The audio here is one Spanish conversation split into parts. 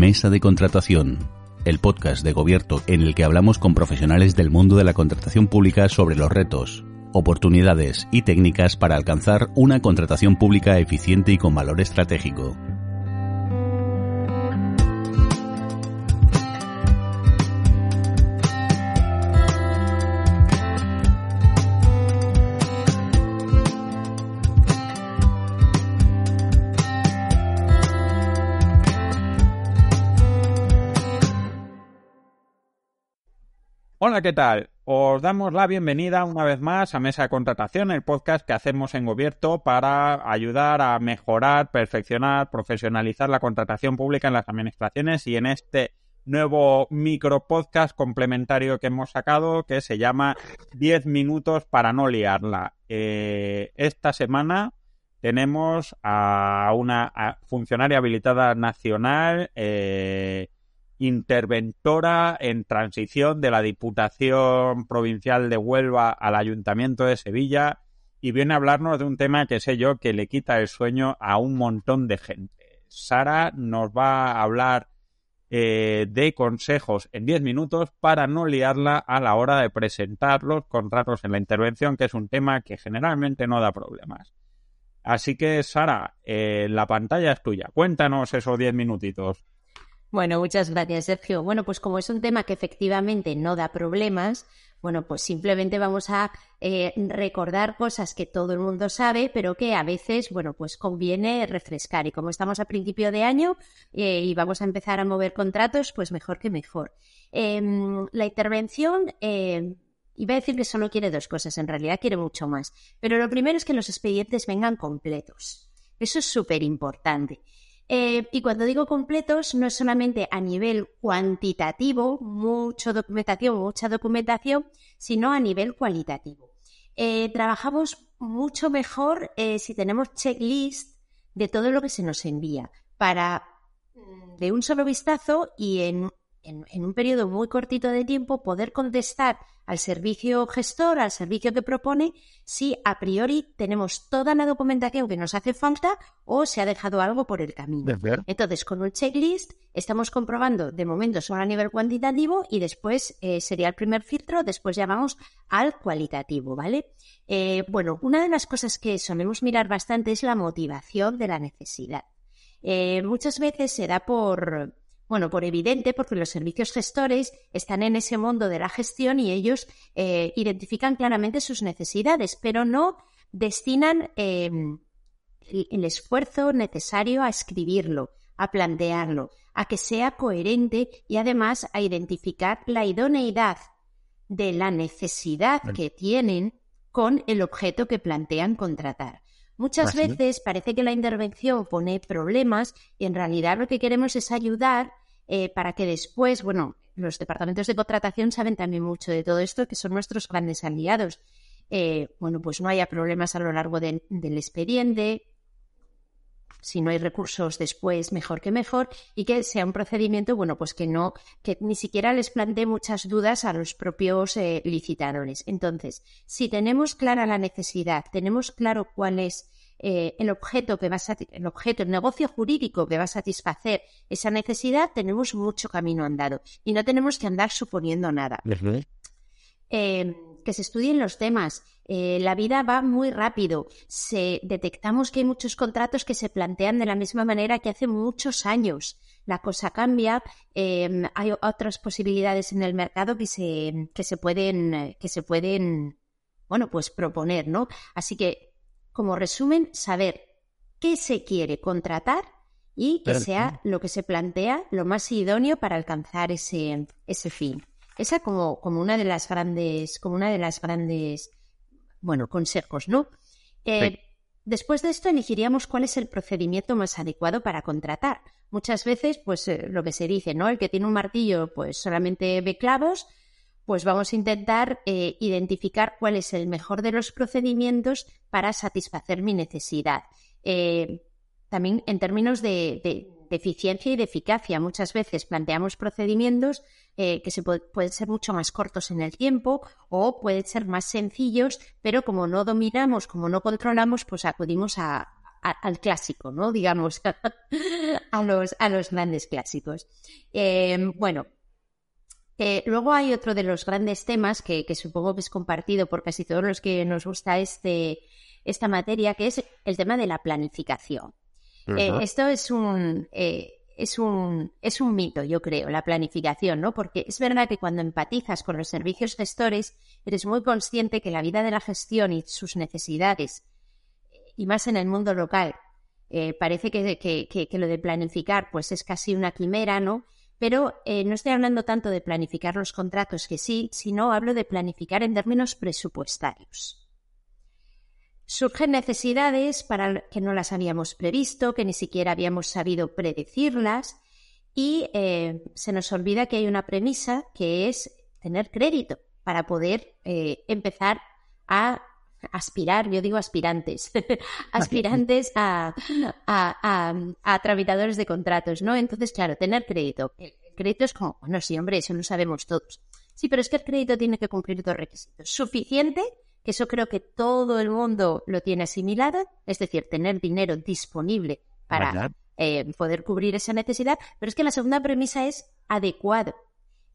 Mesa de Contratación, el podcast de Gobierto en el que hablamos con profesionales del mundo de la contratación pública sobre los retos, oportunidades y técnicas para alcanzar una contratación pública eficiente y con valor estratégico. Hola, ¿qué tal? Os damos la bienvenida una vez más a Mesa de Contratación, el podcast que hacemos en Gobierto para ayudar a mejorar, perfeccionar, profesionalizar la contratación pública en las administraciones y en este nuevo micro podcast complementario que hemos sacado que se llama 10 minutos para no liarla. Eh, esta semana tenemos a una funcionaria habilitada nacional eh, interventora en transición de la Diputación Provincial de Huelva al Ayuntamiento de Sevilla y viene a hablarnos de un tema que sé yo que le quita el sueño a un montón de gente. Sara nos va a hablar eh, de consejos en 10 minutos para no liarla a la hora de presentar los contratos en la intervención, que es un tema que generalmente no da problemas. Así que, Sara, eh, la pantalla es tuya. Cuéntanos esos 10 minutitos. Bueno, muchas gracias, Sergio. Bueno, pues como es un tema que efectivamente no da problemas, bueno, pues simplemente vamos a eh, recordar cosas que todo el mundo sabe, pero que a veces, bueno, pues conviene refrescar. Y como estamos a principio de año eh, y vamos a empezar a mover contratos, pues mejor que mejor. Eh, la intervención, iba a decir que solo quiere dos cosas, en realidad quiere mucho más. Pero lo primero es que los expedientes vengan completos. Eso es súper importante. Eh, y cuando digo completos, no es solamente a nivel cuantitativo, mucha documentación, mucha documentación, sino a nivel cualitativo. Eh, trabajamos mucho mejor eh, si tenemos checklist de todo lo que se nos envía para mm, de un solo vistazo y en en, en, un periodo muy cortito de tiempo poder contestar al servicio gestor, al servicio que propone, si a priori tenemos toda la documentación que nos hace falta o se ha dejado algo por el camino. Entonces, con un checklist estamos comprobando de momento solo a nivel cuantitativo y después eh, sería el primer filtro, después ya vamos al cualitativo, ¿vale? Eh, bueno, una de las cosas que solemos mirar bastante es la motivación de la necesidad. Eh, muchas veces se da por, bueno, por evidente, porque los servicios gestores están en ese mundo de la gestión y ellos eh, identifican claramente sus necesidades, pero no destinan eh, el esfuerzo necesario a escribirlo, a plantearlo, a que sea coherente y además a identificar la idoneidad de la necesidad que tienen con el objeto que plantean contratar. Muchas veces parece que la intervención pone problemas y en realidad lo que queremos es ayudar eh, para que después, bueno, los departamentos de contratación saben también mucho de todo esto, que son nuestros grandes aliados. Eh, bueno, pues no haya problemas a lo largo del expediente, si no hay recursos después, mejor que mejor, y que sea un procedimiento, bueno, pues que no, que ni siquiera les plantee muchas dudas a los propios eh, licitadores. Entonces, si tenemos clara la necesidad, tenemos claro cuál es eh, el objeto que va a el objeto, el negocio jurídico que va a satisfacer esa necesidad, tenemos mucho camino andado y no tenemos que andar suponiendo nada. Eh, que se estudien los temas. Eh, la vida va muy rápido. Se, detectamos que hay muchos contratos que se plantean de la misma manera que hace muchos años. La cosa cambia, em, hay otras posibilidades en el mercado que se, que se pueden, que se pueden, bueno, pues proponer, ¿no? Así que, como resumen, saber qué se quiere contratar y que sea lo que se plantea lo más idóneo para alcanzar ese, ese fin. esa como, como una de las grandes, como una de las grandes, bueno, consejos, ¿no? Eh, después de esto elegiríamos cuál es el procedimiento más adecuado para contratar. Muchas veces, pues eh, lo que se dice, ¿no? El que tiene un martillo, pues solamente ve clavos, pues vamos a intentar eh, identificar cuál es el mejor de los procedimientos para satisfacer mi necesidad. Eh, también en términos de, eficiencia y de eficacia, muchas veces planteamos procedimientos eh, que se pueden ser mucho más cortos en el tiempo o pueden ser más sencillos, pero como no dominamos, como no controlamos, pues acudimos al clásico, ¿no? Digamos, a, los, a los grandes clásicos. bueno, eh, luego hay otro de los grandes temas que, supongo que es compartido por casi todos los que nos gusta este, esta materia, que es el tema de la planificación. Eh, esto es un, eh, es, un, es un mito, yo creo, la planificación, ¿no? Porque es verdad que cuando empatizas con los servicios gestores, eres muy consciente que la vida de la gestión y sus necesidades, y más en el mundo local, parece que, que, lo de planificar pues es casi una quimera, ¿no? Pero eh, no estoy hablando tanto de planificar los contratos, que sí, sino hablo de planificar en términos presupuestarios. Surgen necesidades para que no las habíamos previsto, que ni siquiera habíamos sabido predecirlas, y eh, se nos olvida que hay una premisa que es tener crédito para poder eh, empezar a aspirar, yo digo aspirantes, aspirantes a, a, tramitadores de contratos, ¿no? Entonces, claro, tener crédito. El crédito es como, bueno, sí, hombre, eso lo sabemos todos. Sí, pero es que el crédito tiene que cumplir dos requisitos. Suficiente, que eso creo que todo el mundo lo tiene asimilado, es decir, tener dinero disponible para eh, poder cubrir esa necesidad, pero es que la segunda premisa es adecuado.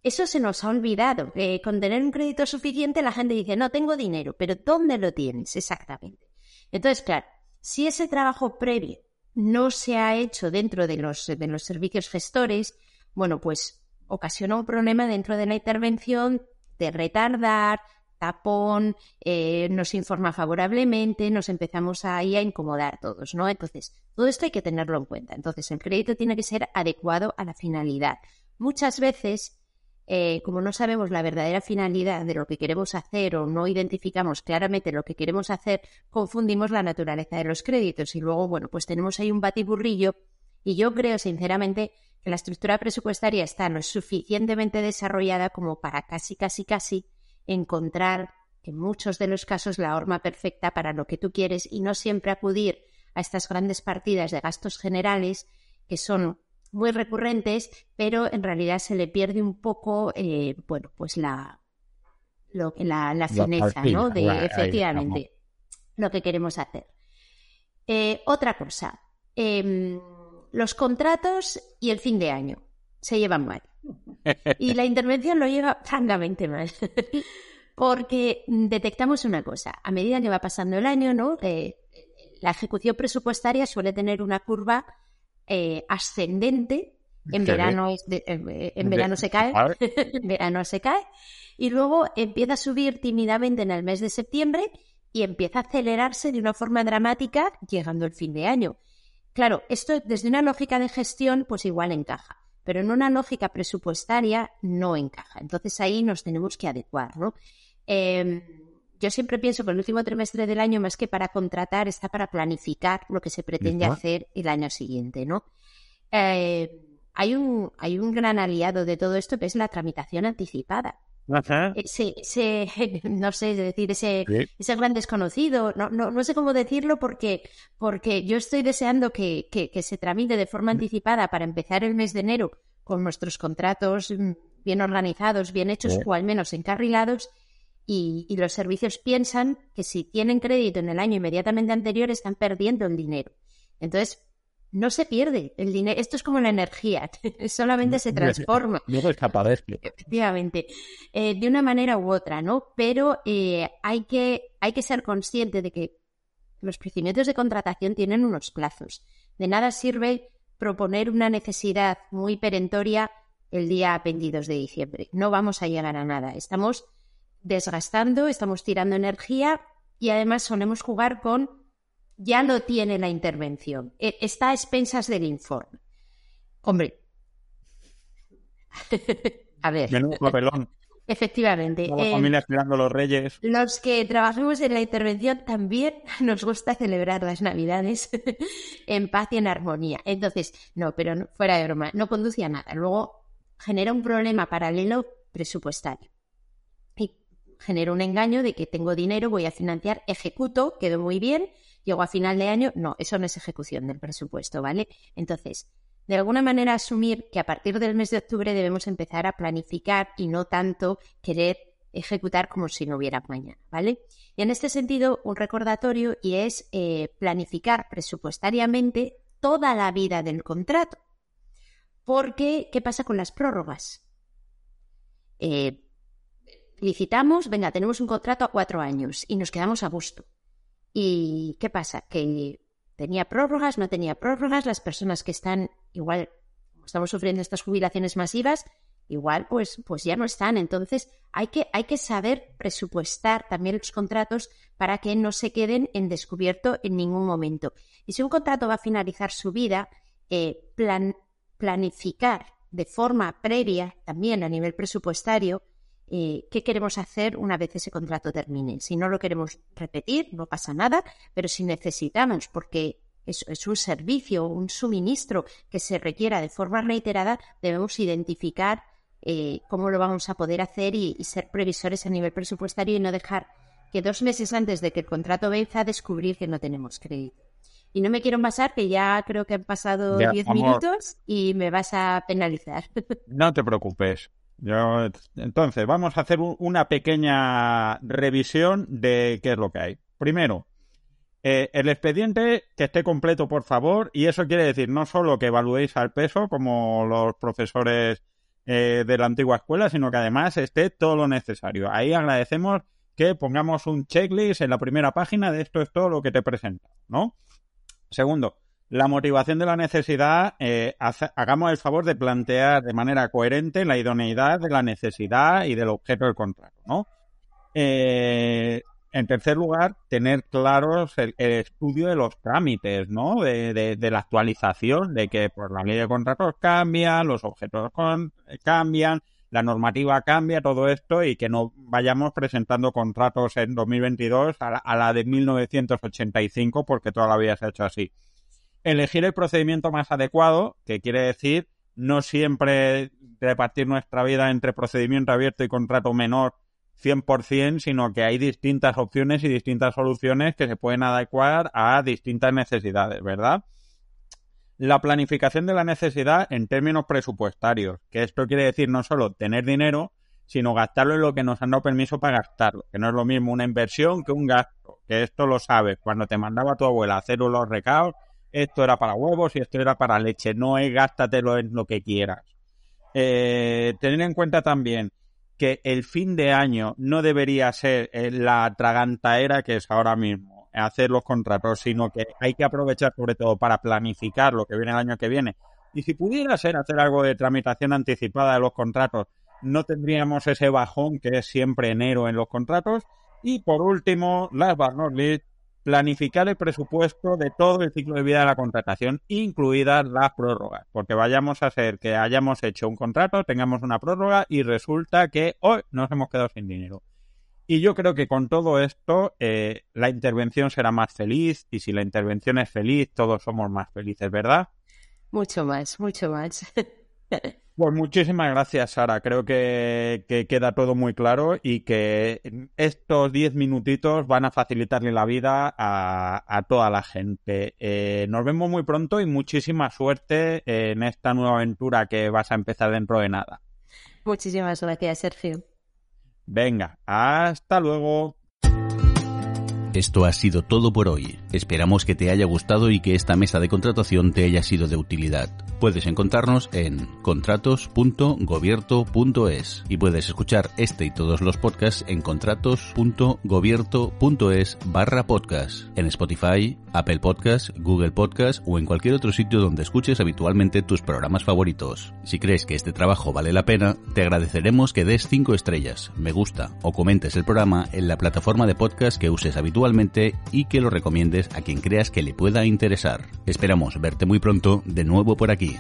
Eso se nos ha olvidado. Eh, con tener un crédito suficiente la gente dice, no tengo dinero, pero ¿dónde lo tienes exactamente? Entonces, claro, si ese trabajo previo no se ha hecho dentro de los, de los servicios gestores, bueno, pues ocasiona un problema dentro de la intervención de retardar, tapón, eh, nos informa favorablemente, nos empezamos ahí a incomodar todos, ¿no? Entonces, todo esto hay que tenerlo en cuenta. Entonces, el crédito tiene que ser adecuado a la finalidad. Muchas veces eh, como no sabemos la verdadera finalidad de lo que queremos hacer o no identificamos claramente lo que queremos hacer, confundimos la naturaleza de los créditos y luego, bueno, pues tenemos ahí un batiburrillo y yo creo sinceramente que la estructura presupuestaria está no suficientemente desarrollada como para casi, casi, casi encontrar en muchos de los casos la horma perfecta para lo que tú quieres y no siempre acudir a estas grandes partidas de gastos generales que son muy recurrentes, pero en realidad se le pierde un poco, eh, bueno, pues la, lo, la, la fineza, ¿no? De efectivamente lo que queremos hacer. Eh, otra cosa, em, los contratos y el fin de año se llevan mal. Y la intervención lo lleva francamente mal. Porque detectamos una cosa, a medida que va pasando el año, ¿no? Eh, la ejecución presupuestaria suele tener una curva eh, ascendente. En verano, eh, en verano se cae, en verano se cae, y luego empieza a subir tímidamente en el mes de septiembre y empieza a acelerarse de una forma dramática llegando el fin de año. Claro, esto desde una lógica de gestión, pues igual encaja, pero en una lógica presupuestaria no encaja. Entonces ahí nos tenemos que adecuar, ¿no? Em, yo siempre pienso que el último trimestre del año, más que para contratar, está para planificar lo que se pretende hacer el año siguiente, ¿no? Eh, hay, un, hay un gran aliado de todo esto que es la tramitación anticipada. Ese, no sé, es decir, ese, ese gran desconocido, no, no, no, sé cómo decirlo porque, porque yo estoy deseando que, que, se tramite de forma anticipada para empezar el mes de enero con nuestros contratos mm, bien organizados, bien hechos o al menos encarrilados y, los servicios piensan que si tienen crédito en el año inmediatamente anterior están perdiendo el dinero. Entonces, no se pierde el dinero. Esto es como la energía, solamente se transforma. No Efectivamente, eh, de una manera u otra, ¿no? Pero eh, hay, que, hay que ser consciente de que los procedimientos de contratación tienen unos plazos. De nada sirve proponer una necesidad muy perentoria el día 22 de diciembre. No vamos a llegar a nada. Estamos desgastando, estamos tirando energía y además solemos jugar con ya lo tiene la intervención, e, está a expensas del informe. Hombre, a ver. Menudo papelón. Efectivamente. La eh, familia esperando los reyes. Los que trabajamos en la intervención también nos gusta celebrar las Navidades en paz y en armonía. Entonces, no, pero no- fuera de broma, no conduce a nada. Luego genera un problema paralelo presupuestario. Y genera un engaño de que tengo dinero, voy a financiar, ejecuto, quedó muy bien, llego a final de año. No, eso no es ejecución del presupuesto, ¿vale? Entonces, de alguna manera asumir que a partir del mes de octubre debemos empezar a planificar y no tanto querer ejecutar como si no hubiera mañana, ¿vale? Y en este sentido, un recordatorio y es eh, planificar presupuestariamente toda la vida del contrato. Porque, ¿qué pasa con las prórrogas? Eh, licitamos, venga, tenemos un contrato a cuatro años y nos quedamos a gusto. ¿Y qué pasa? Que tenía prórrogas, no tenía prórrogas, las personas que están igual, estamos sufriendo estas jubilaciones masivas, igual pues, pues ya no están. Entonces hay que, hay que saber presupuestar también los contratos para que no se queden en descubierto en ningún momento. Y si un contrato va a finalizar su vida, eh, plan- planificar de forma previa, también a nivel presupuestario, eh, qué queremos hacer una vez ese contrato termine. Si no lo queremos repetir, no pasa nada, pero si necesitamos, porque es, es un servicio, un suministro que se requiera de forma reiterada, debemos identificar eh, cómo lo vamos a poder hacer y, y ser previsores a nivel presupuestario y no dejar que dos meses antes de que el contrato venza descubrir que no tenemos crédito. Y no me quiero pasar, que ya creo que han pasado Ya, 10 amor. minutos y me vas a penalizar. No te preocupes. Yo, entonces, vamos a hacer un- una pequeña revisión de qué es lo que hay. Primero, eh, el expediente que esté completo, por favor, y eso quiere decir no solo que evaluéis al peso, como los profesores eh, de la antigua escuela, sino que además esté todo lo necesario. Ahí agradecemos que pongamos un checklist en la primera página de esto es todo lo que te presenta, ¿no? Segundo, la motivación de la necesidad, eh, hace- hagamos el favor de plantear de manera coherente la idoneidad de la necesidad y del objeto del contrato, ¿no? Eh, en tercer lugar, tener claros el, el estudio de los trámites, ¿no? De, la actualización, de que pues, la ley de contratos cambia, los objetos con- cambian, la normativa cambia, todo esto, y que no vayamos presentando contratos en 2022 a la, a la de 1985, porque toda la vida se ha hecho así elegir el procedimiento más adecuado, que quiere decir no siempre repartir nuestra vida entre procedimiento abierto y contrato menor 100%, sino que hay distintas opciones y distintas soluciones que se pueden adecuar a distintas necesidades, ¿verdad? La planificación de la necesidad en términos presupuestarios, que esto quiere decir no solo tener dinero, sino gastarlo en lo que nos han dado permiso para gastarlo, que no es lo mismo una inversión que un gasto, que esto lo sabes, cuando te mandaba tu abuela a hacer los recados, esto era para huevos y esto era para leche, no es gástatelo en lo que quieras. Eh, tener en cuenta también que el fin de año no debería ser eh, la tragantaera que es ahora mismo, hacer los contratos, sino que hay que aprovechar sobre todo para planificar lo que viene el año que viene. Y si pudiera ser hacer algo de tramitación anticipada de los contratos, no tendríamos ese bajón que es siempre enero en los contratos. Y por último, last but planificar el presupuesto de todo el ciclo de vida de la contratación, incluidas las prórrogas, porque vayamos a ser que hayamos hecho un contrato, tengamos una prórroga y resulta que hoy nos hemos quedado sin dinero. Y yo creo que con todo esto eh, la intervención será más feliz y si la intervención es feliz, todos somos más felices, ¿verdad? mucho más, mucho más. Pues muchísimas gracias, Sara. Creo que, que queda todo muy claro y que estos 10 minutitos van a facilitarle la vida a, a toda la gente. Eh, nos vemos muy pronto y muchísima suerte en esta nueva aventura que vas a empezar dentro de nada. Muchísimas gracias, Sergio. Venga, hasta luego. Esto ha sido todo por hoy. Esperamos que te haya gustado y que esta mesa de contratación te haya sido de utilidad. Puedes encontrarnos en contratos.gobierto.es y puedes escuchar este y todos los podcasts en contratos.gobierto.es barra podcast en Spotify, Apple Podcasts, Google Podcasts o en cualquier otro sitio donde escuches habitualmente tus programas favoritos. Si crees que este trabajo vale la pena, te agradeceremos que des 5 estrellas, me gusta o comentes el programa en la plataforma de podcast que uses habitualmente y que lo recomiendes a quien creas que le pueda interesar. Esperamos verte muy pronto de nuevo por aquí.